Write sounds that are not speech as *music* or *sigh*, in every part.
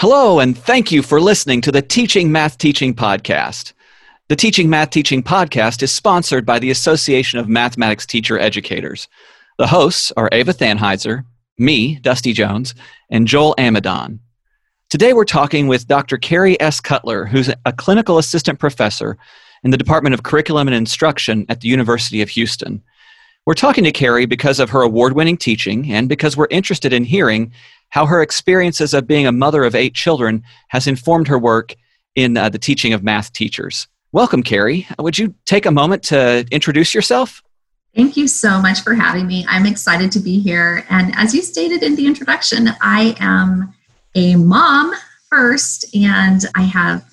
Hello, and thank you for listening to the Teaching Math Teaching Podcast. The Teaching Math Teaching Podcast is sponsored by the Association of Mathematics Teacher Educators. The hosts are Ava Thanheiser, me, Dusty Jones, and Joel Amidon. Today we're talking with Dr. Carrie S. Cutler, who's a clinical assistant professor in the Department of Curriculum and Instruction at the University of Houston. We're talking to Carrie because of her award winning teaching and because we're interested in hearing how her experiences of being a mother of eight children has informed her work in uh, the teaching of math teachers. Welcome, Carrie. Would you take a moment to introduce yourself? Thank you so much for having me. I'm excited to be here. And as you stated in the introduction, I am a mom first, and I have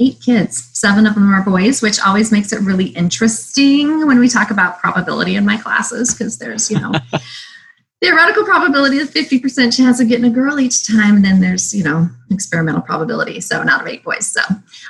eight kids. Seven of them are boys, which always makes it really interesting when we talk about probability in my classes because there's, you know, *laughs* theoretical probability of 50% chance of getting a girl each time and then there's you know experimental probability. Seven out of eight boys. So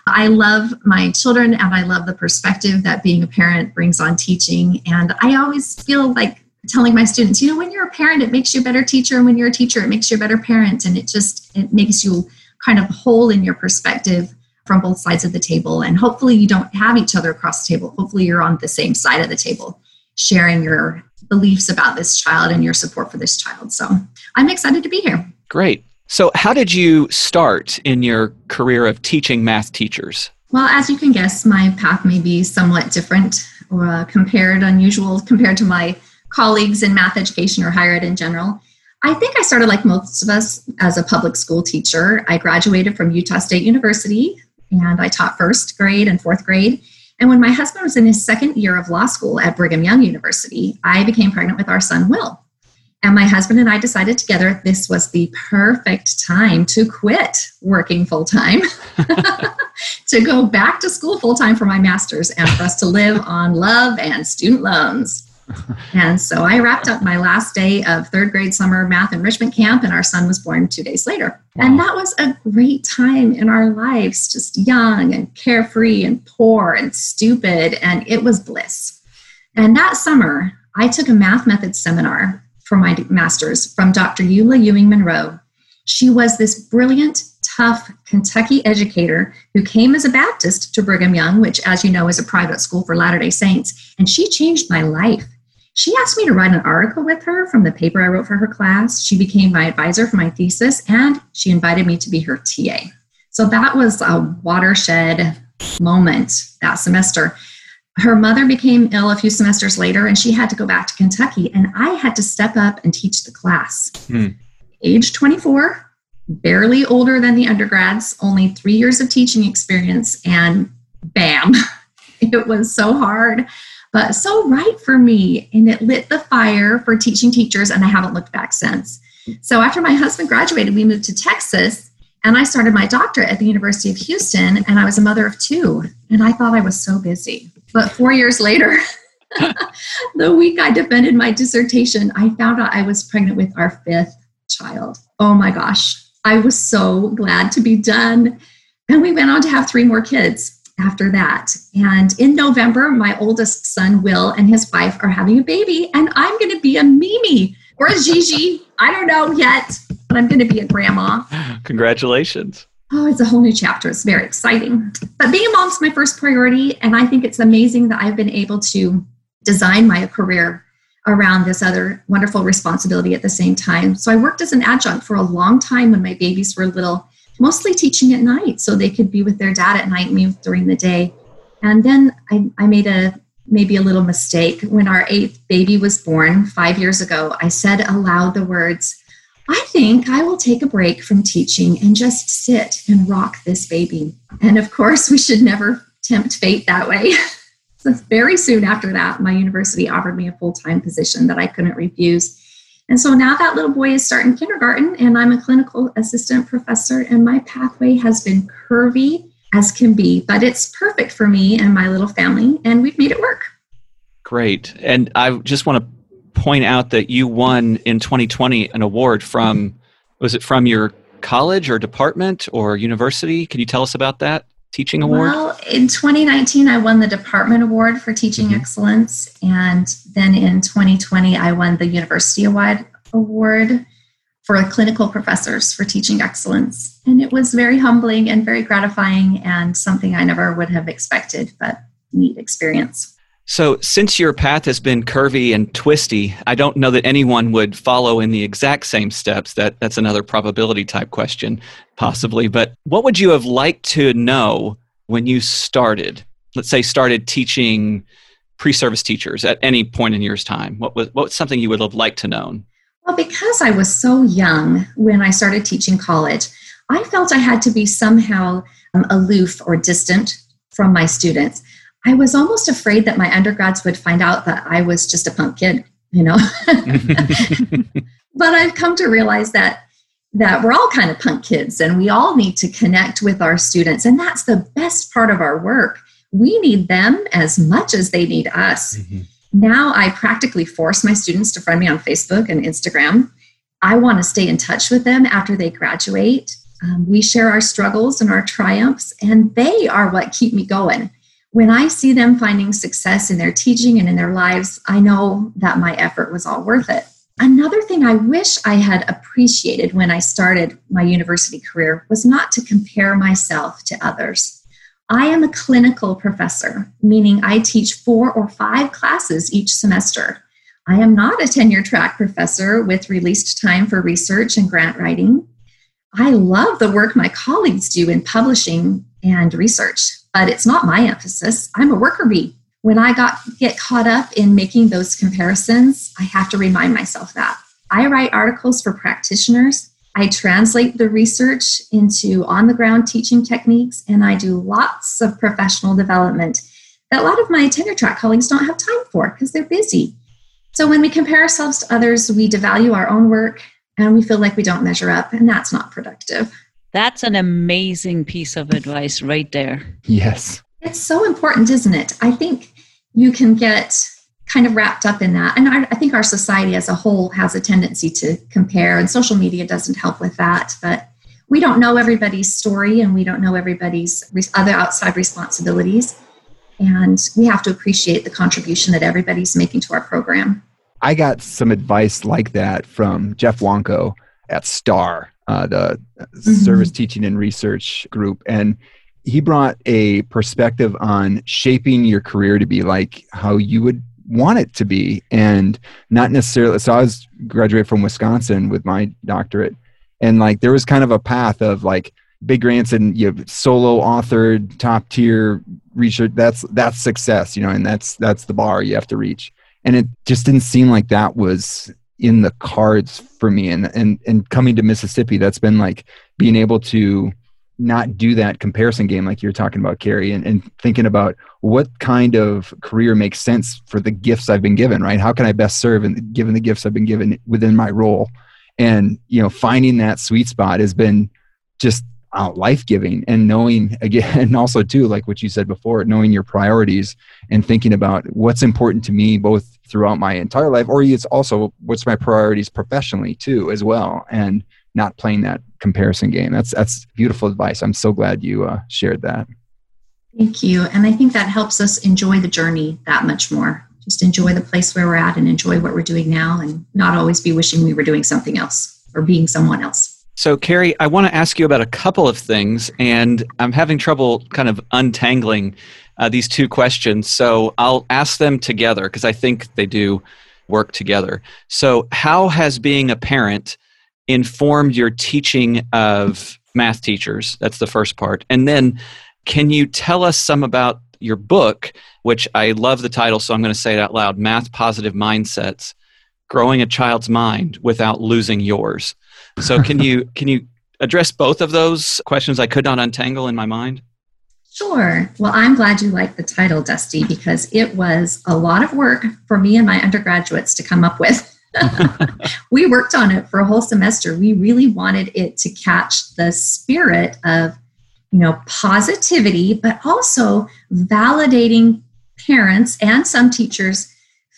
i love my children and i love the perspective that being a parent brings on teaching. And i always feel like telling my students you know when you're a parent it makes you a better teacher. And when you're a teacher it makes you a better parent. And it just it makes you kind of whole in your perspective from both sides of the table. And hopefully you don't have each other across the table. Hopefully you're on the same side of the table sharing your beliefs about this child and your support for this child. So I'm excited to be here. Great. So, how did you start in your career of teaching math teachers? Well, as you can guess, my path may be somewhat different or uh, compared, unusual compared to my colleagues in math education or higher ed in general. I think I started like most of us as a public school teacher. I graduated from Utah State University and I taught first grade and fourth grade. And when my husband was in his second year of law school at Brigham Young University, I became pregnant with our son, Will. And my husband and I decided together this was the perfect time to quit working full time, *laughs* to go back to school full time for my master's, and for us to live on love and student loans and so I wrapped up my last day of third grade summer math enrichment camp, and our son was born two days later. Wow. And that was a great time in our lives, just young and carefree and poor and stupid, and it was bliss. And that summer, I took a math methods seminar for my master's from Dr. Eula Ewing Monroe. She was this brilliant, tough Kentucky educator who came as a Baptist to Brigham Young, which, as you know, is a private school for Latter day Saints. And she changed my life she asked me to write an article with her from the paper I wrote for her class. She became my advisor for my thesis, and she invited me to be her TA. So that was a watershed moment that semester. Her mother became ill a few semesters later, and she had to go back to Kentucky, and I had to step up and teach the class. Hmm. Age 24, barely older than the undergrads, only three years of teaching experience, and bam, *laughs* it was so hard but so right for me. And it lit the fire for teaching teachers, and I haven't looked back since. So after my husband graduated, we moved to Texas, and I started my doctorate at the University of Houston, and I was a mother of two, and I thought I was so busy. But four years later, *laughs* the week I defended my dissertation, I found out I was pregnant with our fifth child. Oh my gosh, I was so glad to be done. And we went on to have three more kids after that. And in November, my oldest son, Will, and his wife are having a baby, and I'm going to be a Mimi or a Gigi. *laughs* I don't know yet, but I'm going to be a grandma. Congratulations. Oh, it's a whole new chapter. It's very exciting. But being a mom's my first priority, and I think it's amazing that I've been able to design my career around this other wonderful responsibility at the same time. So I worked as an adjunct for a long time when my babies were little mostly teaching at night so they could be with their dad at night, me during the day. And then I, I made a maybe a little mistake. When our eighth baby was born five years ago, I said aloud the words, I think I will take a break from teaching and just sit and rock this baby. And of course, we should never tempt fate that way. *laughs* so very soon after that, my university offered me a full time position that I couldn't refuse. And so now that little boy is starting kindergarten, and I'm a clinical assistant professor, and my pathway has been curvy as can be, but it's perfect for me and my little family, and we've made it work. Great. And I just want to point out that you won in 2020 an award from, was it from your college or department or university? Can you tell us about that? Teaching award? Well, in 2019, I won the department award for teaching mm-hmm. excellence. And then in 2020, I won the university award award for clinical professors for teaching excellence. And it was very humbling and very gratifying and something I never would have expected, but neat experience. So, since your path has been curvy and twisty, I don't know that anyone would follow in the exact same steps. That that's another probability type question, possibly. But what would you have liked to know when you started? Let's say started teaching pre-service teachers at any point in your time. What was what was something you would have liked to know? Well, because I was so young when I started teaching college, I felt I had to be somehow um, aloof or distant from my students. I was almost afraid that my undergrads would find out that I was just a punk kid, you know. *laughs* but I've come to realize that that we're all kind of punk kids and we all need to connect with our students and that's the best part of our work. We need them as much as they need us. Mm-hmm. Now I practically force my students to friend me on Facebook and Instagram. I want to stay in touch with them after they graduate. Um, we share our struggles and our triumphs, and they are what keep me going when I see them finding success in their teaching and in their lives, I know that my effort was all worth it. Another thing I wish I had appreciated when I started my university career was not to compare myself to others. I am a clinical professor, meaning I teach four or five classes each semester. I am not a tenure track professor with released time for research and grant writing. I love the work my colleagues do in publishing and research but it's not my emphasis. I'm a worker bee. When I got get caught up in making those comparisons, I have to remind myself that. I write articles for practitioners. I translate the research into on the ground teaching techniques, and I do lots of professional development that a lot of my tenure track colleagues don't have time for because they're busy. So when we compare ourselves to others, we devalue our own work and we feel like we don't measure up, and that's not productive. That's an amazing piece of advice right there. Yes. It's so important, isn't it? I think you can get kind of wrapped up in that. And I, I, think our society as a whole has a tendency to compare, and social media doesn't help with that. But we don't know everybody's story and we don't know everybody's other outside responsibilities. And we have to appreciate the contribution that everybody's making to our program. I got some advice like that from Jeff Wanko at STAR uh, the mm-hmm. service teaching and research group. And he brought a perspective on shaping your career to be like how you would want it to be. And not necessarily so i was graduated from wisconsin with my doctorate. And like there was kind of a path of like big grants and you have solo authored top tier research. That's that's success you know and that's that's the bar you have to reach. And it just didn't seem like that was in the cards for me. And and and coming to mississippi that's been like being able to not do that comparison game like you're talking about carrie and, and thinking about what kind of career makes sense for the gifts i've been given right? How can i best serve and given the gifts i've been given within my role? And you know finding that sweet spot has been just uh, life giving and knowing *laughs* again and also too like what you said before knowing your priorities and thinking about what's important to me both throughout my entire life or it's also what's my priorities professionally too as well and not playing that comparison game. That's that's beautiful advice. I'm so glad you uh, shared that. Thank you. And i think that helps us enjoy the journey that much more. Just enjoy the place where we're at and enjoy what we're doing now and not always be wishing we were doing something else or being someone else. So, Carrie, I want to ask you about a couple of things, and I'm having trouble kind of untangling uh, these two questions. So, I'll ask them together because I think they do work together. So, how has being a parent informed your teaching of math teachers? That's the first part. And then, can you tell us some about your book, which I love the title, so I'm going to say it out loud Math Positive Mindsets Growing a Child's Mind Without Losing Yours. So can you can you address both of those questions I could not untangle in my mind? Sure. Well, I'm glad you like the title, Dusty, because it was a lot of work for me and my undergraduates to come up with. *laughs* we worked on it for a whole semester. We really wanted it to catch the spirit of, you know, positivity, but also validating parents and some teachers'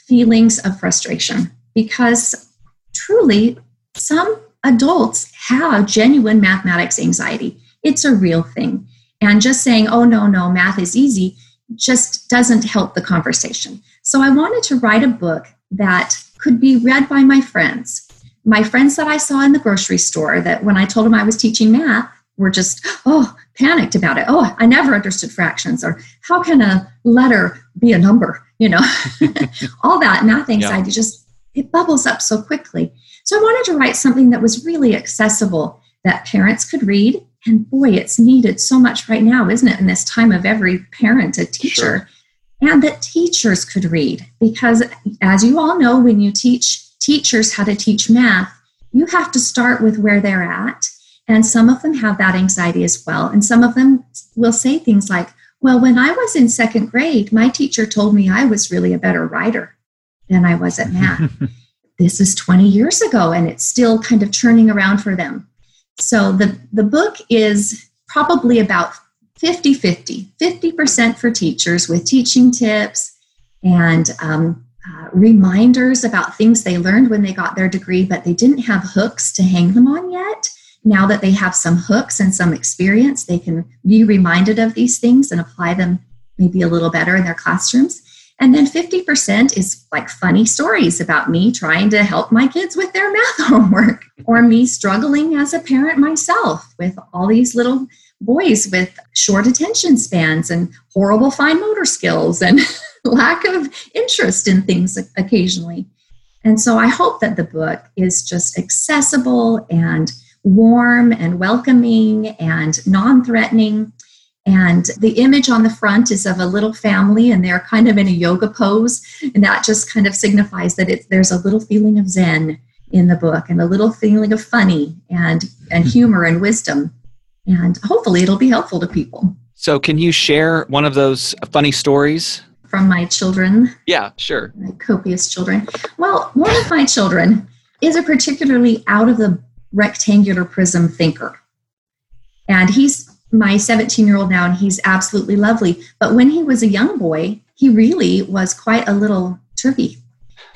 feelings of frustration. Because truly, some adults have genuine mathematics anxiety. It's a real thing. And just saying, oh, no, no, math is easy, just doesn't help the conversation. So I wanted to write a book that could be read by my friends, my friends that I saw in the grocery store that when I told them I was teaching math were just, oh, panicked about it. Oh, I never understood fractions, or how can a letter be a number? You know, *laughs* all that math anxiety yeah. just it bubbles up so quickly. So I wanted to write something that was really accessible that parents could read. And boy, it's needed so much right now, isn't it? In this time of every parent a teacher. Sure. And that teachers could read. Because as you all know, when you teach teachers how to teach math, you have to start with where they're at. And some of them have that anxiety as well. And some of them will say things like, well, when I was in second grade, my teacher told me I was really a better writer than I was at math. *laughs* this is 20 years ago, and it's still kind of churning around for them. So the, the book is probably about 50 50, 50% for teachers with teaching tips and um, uh, reminders about things they learned when they got their degree, but they didn't have hooks to hang them on yet. Now that they have some hooks and some experience, they can be reminded of these things and apply them maybe a little better in their classrooms. And then 50% is like funny stories about me trying to help my kids with their *laughs* math homework or me struggling as a parent myself with all these little boys with short attention spans and horrible fine motor skills and *laughs* lack of interest in things occasionally. And so I hope that the book is just accessible and warm and welcoming and non threatening and the image on the front is of a little family, and they're kind of in a yoga pose. And that just kind of signifies that it, there's a little feeling of Zen in the book and a little feeling of funny and, and hmm. humor and wisdom. And hopefully, it'll be helpful to people. So, can you share one of those funny stories? From my children? Yeah, sure. My copious children. Well, one of my children is a particularly out of the rectangular prism thinker. And he's my 17 year old now, and he's absolutely lovely. But when he was a young boy, he really was quite a little turkey.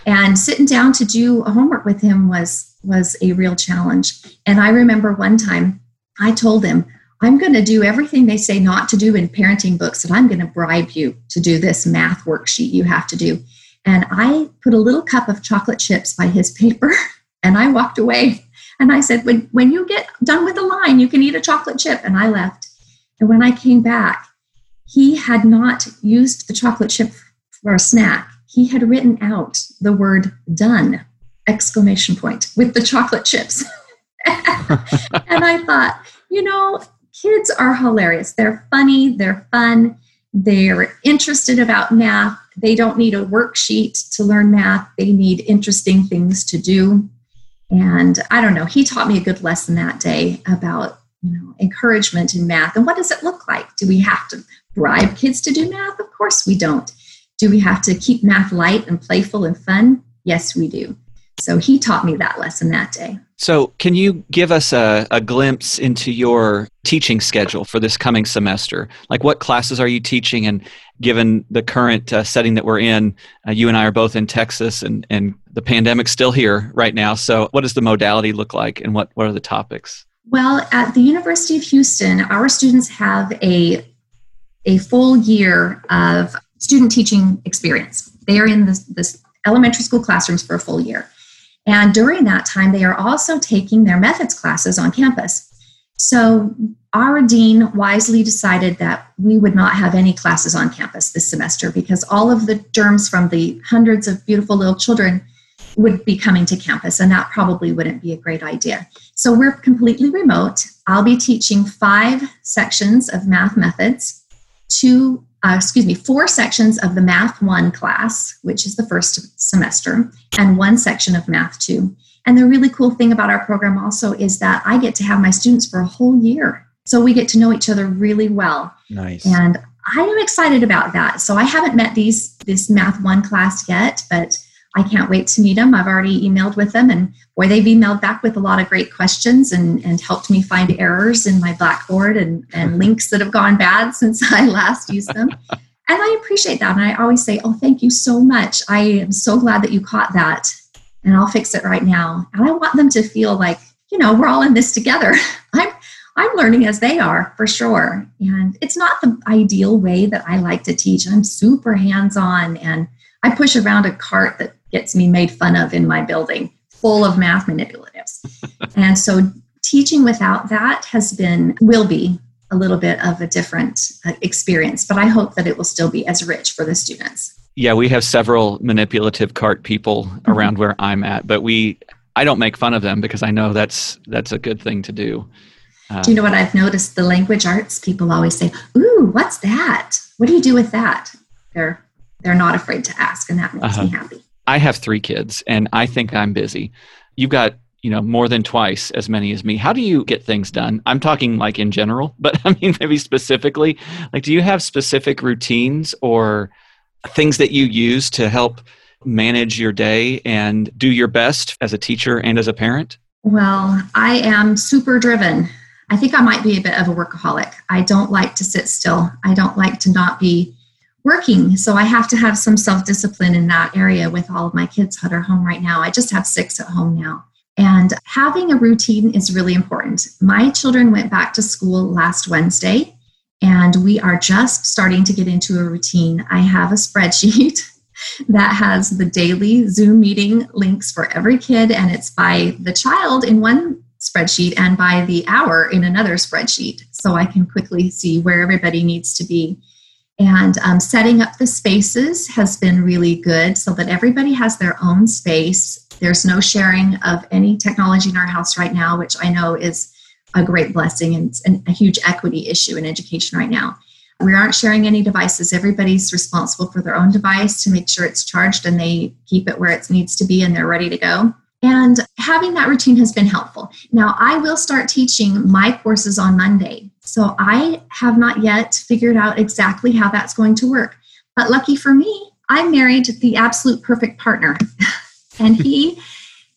And sitting down to do homework with him was was a real challenge. And I remember one time I told him, I'm going to do everything they say not to do in parenting books, and I'm going to bribe you to do this math worksheet you have to do. And I put a little cup of chocolate chips by his paper, *laughs* and I walked away. And I said, when, when you get done with the line, you can eat a chocolate chip. And I left. And when I came back, he had not used the chocolate chip for a snack. He had written out the word done, exclamation point, with the chocolate chips. *laughs* and I thought, you know, kids are hilarious. They're funny, they're fun, they're interested about math. They don't need a worksheet to learn math, they need interesting things to do. And I don't know, he taught me a good lesson that day about you know encouragement in math. And what does it look like? Do we have to bribe kids to do math? Of course we don't. Do we have to keep math light and playful and fun? Yes we do. So he taught me that lesson that day. So can you give us a, a glimpse into your teaching schedule for this coming semester? Like what classes are you teaching? And given the current uh, setting that we're in uh, you and i are both in texas and, and the pandemic's still here right now. So what does the modality look like and what, what are the topics well, at the University of Houston, our students have a, a full year of student teaching experience. They are in this, this elementary school classrooms for a full year. And during that time, they are also taking their methods classes on campus. So, our dean wisely decided that we would not have any classes on campus this semester because all of the germs from the hundreds of beautiful little children would be coming to campus, and that probably wouldn't be a great idea. So we're completely remote. I'll be teaching five sections of math methods, two, uh, excuse me, four sections of the Math 1 class, which is the first semester, and one section of Math 2. And the really cool thing about our program also is that I get to have my students for a whole year. So we get to know each other really well. Nice. And I am excited about that. So I haven't met these this Math 1 class yet, but I can't wait to meet them. I've already emailed with them, and boy, they've emailed back with a lot of great questions and, and helped me find errors in my Blackboard and, and *laughs* links that have gone bad since *laughs* I last used them. And I appreciate that. And I always say, Oh, thank you so much. I am so glad that you caught that, and I'll fix it right now. And I want them to feel like, you know, we're all in this together. *laughs* I'm I'm learning as they are for sure. And it's not the ideal way that I like to teach. I'm super hands on and I push around a cart that gets me made fun of in my building. full of math manipulatives. *laughs* and so teaching without that has been, will be a little bit of a different uh, experience, but I hope that it will still be as rich for the students. Yeah, we have several manipulative cart people mm-hmm. around where I'm at, but we I don't make fun of them because I know that's that's a good thing to do. Uh, do you know what I've noticed? The language arts people always say, "Ooh, what's that? What do you do with that?" They're they're not afraid to ask, and that makes uh-huh. me happy. I have three kids, and I think I'm busy. You've got you know more than twice as many as me. How do you get things done? I'm talking like in general, *laughs* but I mean maybe specifically. Like, do you have specific routines or things that you use to help manage your day and do your best as a teacher and as a parent? Well, I am super driven. I think I might be a bit of a workaholic. I don't like to sit still. I don't like to not be working. So I have to have some self discipline in that area with all of my kids that are home right now. I just have six at home now. And having a routine is really important. My children went back to school last Wednesday, and we are just starting to get into a routine. I have a *laughs* spreadsheet that has the daily Zoom meeting links for every kid, and it's by the child in one spreadsheet and by the hour in another spreadsheet. So I can quickly see where everybody needs to be. And um, setting up the spaces has been really good so that everybody has their own space. There's no sharing of any technology in our house right now, which I know is a great blessing and a huge equity issue in education right now. We aren't sharing any devices. Everybody's responsible for their own device to make sure it's charged and they keep it where it needs to be and they're ready to go. And having that routine has been helpful. Now, I will start teaching my courses on Monday. So I have not yet figured out exactly how that's going to work. But lucky for me, I married the absolute perfect partner. *laughs* and he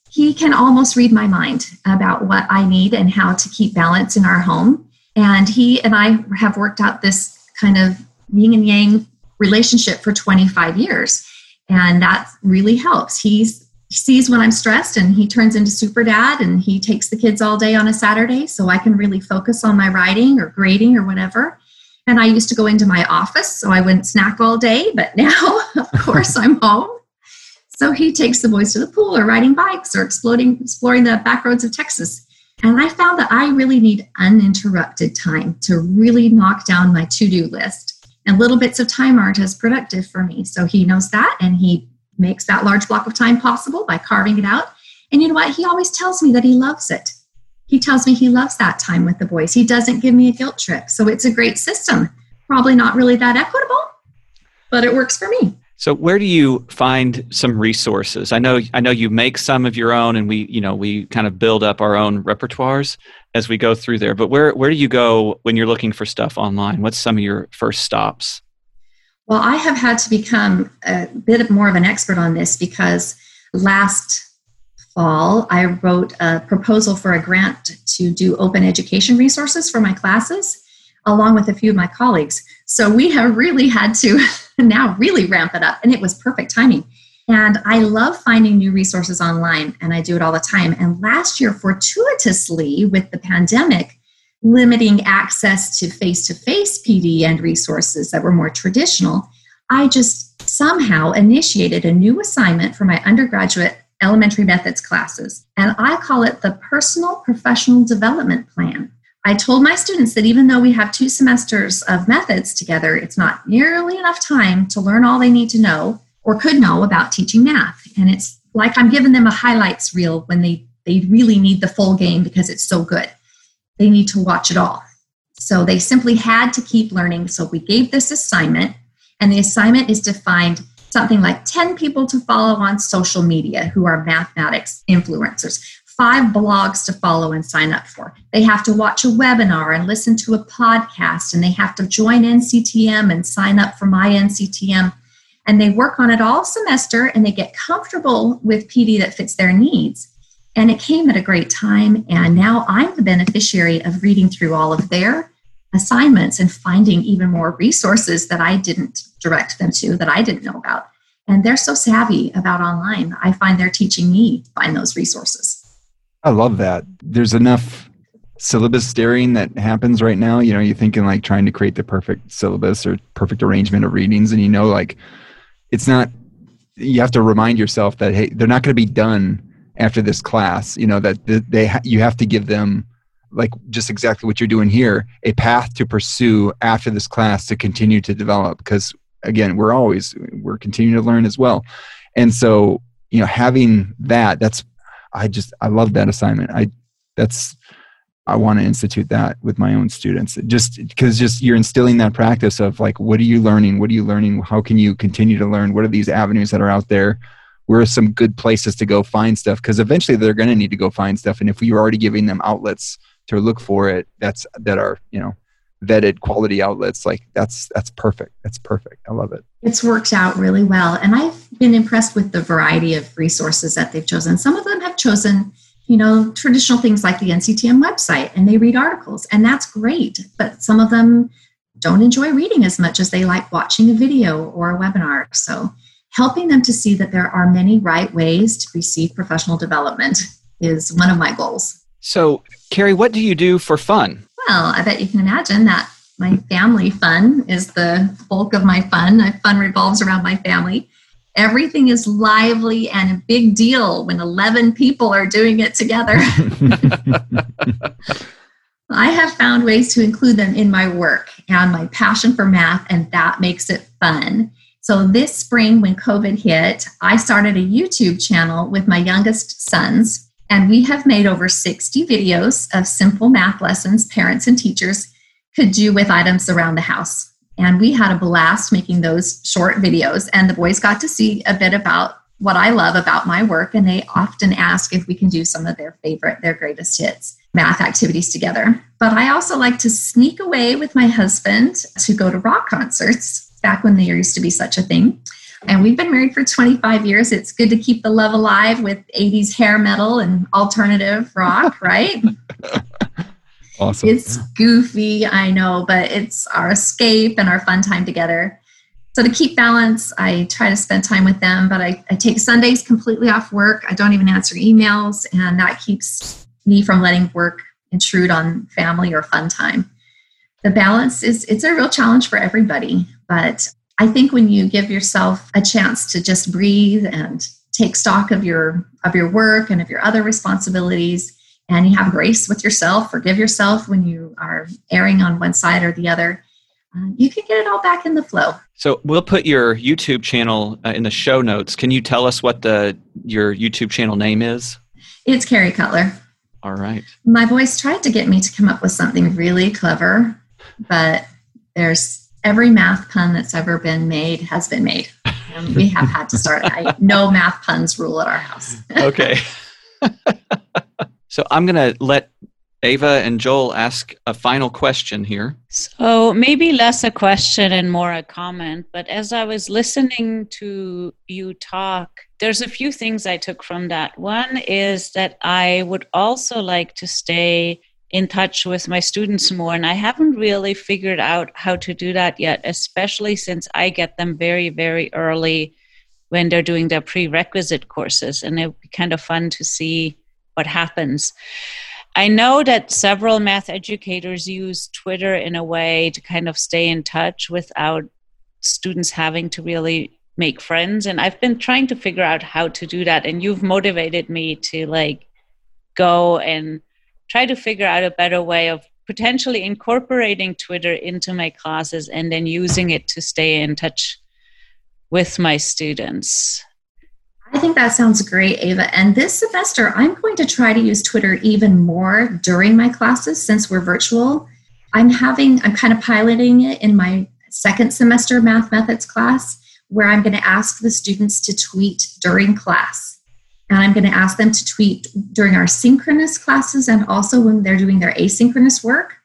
he can almost read my mind about what I need and how to keep balance in our home. And he and I have worked out this kind of yin and yang relationship for 25 years. And that really helps. He's, he sees when I'm stressed and he turns into super dad and he takes the kids all day on a Saturday so I can really focus on my writing or grading or whatever. And I used to go into my office so I wouldn't snack all day, but *laughs* now, of course, I'm home. So he takes the boys to the pool or riding bikes or exploring, exploring the back roads of Texas. And I found that I really need uninterrupted time to really knock down my to do list. And little bits of time aren't as productive for me. So he knows that and he makes that large block of time possible by carving it out. And you know what? He always tells me that he loves it. He tells me he loves that time with the boys. He doesn't give me a guilt trip. So it's a great system. Probably not really that equitable, but it works for me. So where do you find some resources? I know I know you make some of your own and we, you know, we kind of build up our own repertoires as we go through there. But where where do you go when you're looking for stuff online? What's some of your first stops? Well, I have had to become a bit more of an expert on this because last fall I wrote a proposal for a grant to do open education resources for my classes along with a few of my colleagues. So we have really had to *laughs* now really ramp it up, and it was perfect timing. And I love finding new resources online, and I do it all the time. And last year, fortuitously, with the pandemic, limiting access to face to face PD and resources that were more traditional, I just somehow initiated a new assignment for my undergraduate elementary methods classes. And I call it the Personal Professional Development Plan. I told my students that even though we have two semesters of methods together, it's not nearly enough time to learn all they need to know or could know about teaching math. And it's like I'm giving them a highlights reel when they, they really need the full game because it's so good. They need to watch it all. So they simply had to keep learning. So we gave this assignment, and the assignment is to find something like 10 people to follow on social media who are mathematics influencers five blogs to follow and sign up for. They have to watch a webinar and listen to a podcast, and they have to join NCTM and sign up for my NCTM. And they work on it all semester and they get comfortable with PD that fits their needs. And it came at a great time. And now I'm the beneficiary of reading through all of their assignments and finding even more resources that I didn't direct them to, that I didn't know about. And they're so savvy about online. I find they're teaching me find those resources. I love that. There's enough syllabus staring that happens right now. You know, you're thinking like trying to create the perfect syllabus or perfect arrangement of readings, and you know, like it's not. You have to remind yourself that hey, they're not going to be done after this class you know that they you have to give them like just exactly what you're doing here a path to pursue after this class to continue to develop. Because again we're always we're continuing to learn as well. And so you know having that that's i just i love that assignment. I that's i want to institute that with my own students. Just because just you're instilling that practice of like what are you learning? What are you learning? How can you continue to learn? What are these avenues that are out there where are some good places to go find stuff because eventually they're going to need to go find stuff. And if you're already giving them outlets to look for it that's that are you know vetted quality outlets like that's that's perfect. That's perfect. I love it. It's worked out really well. And i've been impressed with the variety of resources that they've chosen. Some of them have chosen you know traditional things like the nctm website and they read articles and that's great. But some of them don't enjoy reading as much as they like watching a video or a webinar. So helping them to see that there are many right ways to receive professional development is one of my goals so carrie what do you do for fun well, I bet you can imagine that my family fun is the bulk of my fun. My fun revolves around my family. Everything is lively and a big deal when 11 people are doing it together. *laughs* *laughs* I have found ways to include them in my work and my passion for math, and that makes it fun. So, this spring, when COVID hit, I started a YouTube channel with my youngest sons and we have made over 60 videos of simple math lessons parents and teachers could do with items around the house. And we had a blast making those short videos. And the boys got to see a bit about what I love about my work. And they often ask if we can do some of their favorite, their greatest hits math activities together. But I also like to sneak away with my husband to go to rock concerts back when there used to be such a thing. And we've been married for 25 years. It's good to keep the love alive with 80s hair metal and alternative rock, *laughs* right? *laughs* awesome. It's goofy, I know, but it's our escape and our fun time together. So, to keep balance, I try to spend time with them, but I, I take Sundays completely off work. I don't even answer emails, and that keeps me from letting work intrude on family or fun time. The balance is it's a real challenge for everybody, but I think when you give yourself a chance to just breathe and take stock of your of your work and of your other responsibilities and you have grace with yourself, forgive yourself when you are erring on one side or the other, uh, you can get it all back in the flow. So we'll put your YouTube channel uh, in the show notes. Can you tell us what the your YouTube channel name is? It's Carrie Cutler. All right. My voice tried to get me to come up with something really clever, but there's every math pun that's ever been made has been made. And we have had to start. I, no math puns rule at our house. *laughs* okay. so I'm going to let Ava and Joel ask a final question here. So maybe less a question and more a comment. But as I was listening to you talk, there's a few things I took from that. One is that I would also like to stay in touch with my students more and i haven't really figured out how to do that yet especially since i get them very very early when they're doing their prerequisite courses and it'd be kind of fun to see what happens. I know that several math educators use twitter in a way to kind of stay in touch without students having to really make friends and i've been trying to figure out how to do that and you've motivated me to like go and try to figure out a better way of potentially incorporating Twitter into my classes and then using it to stay in touch with my students. I think that sounds great, Ava. And this semester, I'm going to try to use Twitter even more during my classes since we're virtual. I'm having, I'm kind of piloting it in my second semester math methods class where I'm going to ask the students to tweet during class. And I'm going to ask them to tweet during our synchronous classes and also when they're doing their asynchronous work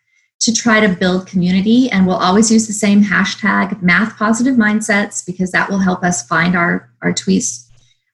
to try to build community. And we'll always use the same hashtag math positive mindsets because that will help us find our, our tweets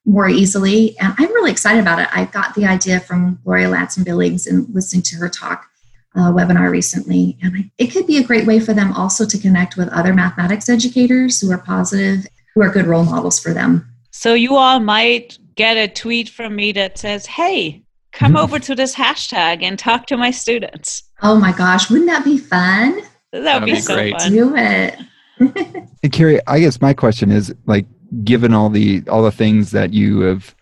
more easily. And I'm really excited about it. I got the idea from Gloria Ladson Billings and listening to her talk uh, webinar recently. And I, it could be a great way for them also to connect with other mathematics educators who are positive, who are good role models for them. So you all might get a tweet from me that says, Hey, come mm-hmm. over to this hashtag and talk to my students. Oh my gosh, wouldn't that be fun? That would be, be, so great. fun. Do it. *laughs* hey, Carrie, I guess my question is like, given all the all the things that you have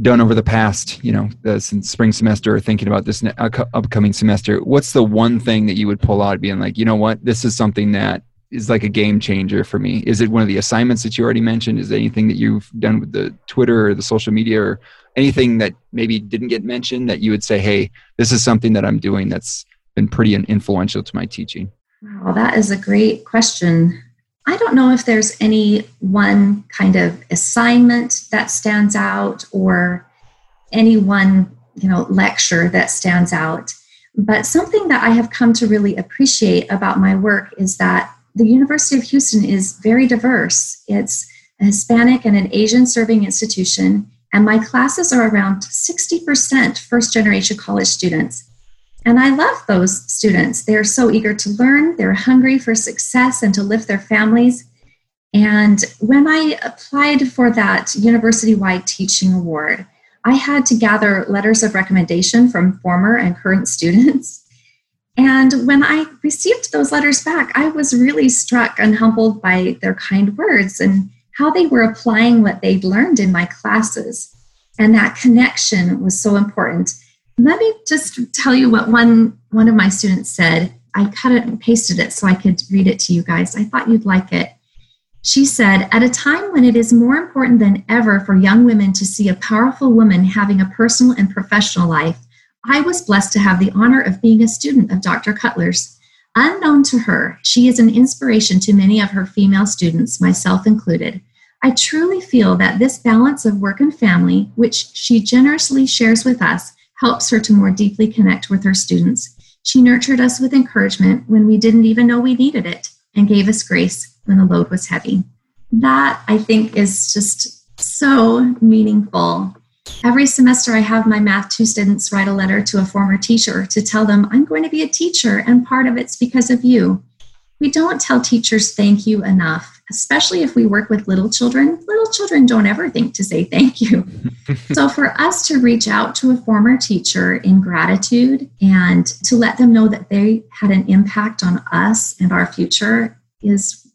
done over the past, you know, the, since spring semester or thinking about this ne- upcoming semester, what's the one thing that you would pull out being like, you know what, this is something that is like a game changer for me? Is it one of the assignments that you already mentioned? Is anything that you've done with the Twitter or the social media or anything that maybe didn't get mentioned that you would say, hey, this is something that I'm doing that's been pretty influential to my teaching? Wow, that is a great question. I don't know if there's any one kind of assignment that stands out or any one, you know, lecture that stands out. But something that I have come to really appreciate about my work is that the University of Houston is very diverse. It's a Hispanic and an Asian serving institution, and my classes are around 60% first generation college students. And I love those students. They're so eager to learn, they're hungry for success and to lift their families. And when I applied for that university wide teaching award, I had to gather letters of recommendation from former and current students. *laughs* And when I received those letters back, I was really struck and humbled by their kind words and how they were applying what they'd learned in my classes. And that connection was so important. Let me just tell you what one, one of my students said. I cut it and pasted it so I could read it to you guys. I thought you'd like it. She said, At a time when it is more important than ever for young women to see a powerful woman having a personal and professional life, I was blessed to have the honor of being a student of Dr. Cutler's. Unknown to her, she is an inspiration to many of her female students, myself included. I truly feel that this balance of work and family, which she generously shares with us, helps her to more deeply connect with her students. She nurtured us with encouragement when we didn't even know we needed it and gave us grace when the load was heavy. That I think is just so meaningful. Every semester, I have my Math 2 students write a letter to a former teacher to tell them, I'm going to be a teacher, and part of it's because of you. We don't tell teachers thank you enough, especially if we work with little children. Little children don't ever think to say thank you. *laughs* so, for us to reach out to a former teacher in gratitude and to let them know that they had an impact on us and our future is,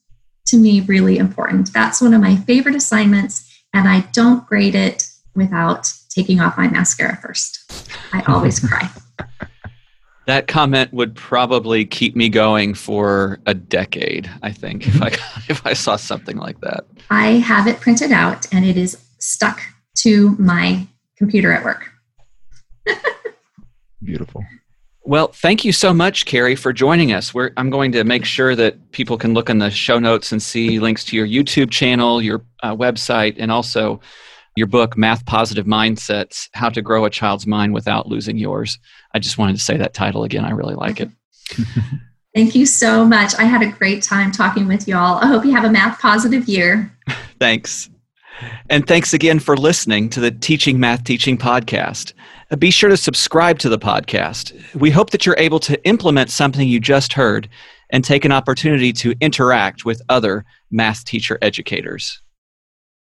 to me, really important. That's one of my favorite assignments, and I don't grade it without taking off my mascara first. I always *laughs* cry. That comment would probably keep me going for a decade, I think, if I if I saw something like that. I have it printed out and it is stuck to my computer at work. *laughs* Beautiful. Well, thank you so much, Carrie, for joining us. We're, I'm going to make sure that people can look in the show notes and see links to your YouTube channel, your uh, website, and also your book, Math Positive Mindsets How to Grow a Child's Mind Without Losing Yours. I just wanted to say that title again. I really like it. *laughs* Thank you so much. I had a great time talking with y'all. I hope you have a math positive year. *laughs* thanks. And thanks again for listening to the Teaching Math Teaching podcast. Uh, be sure to subscribe to the podcast. We hope that you're able to implement something you just heard and take an opportunity to interact with other math teacher educators.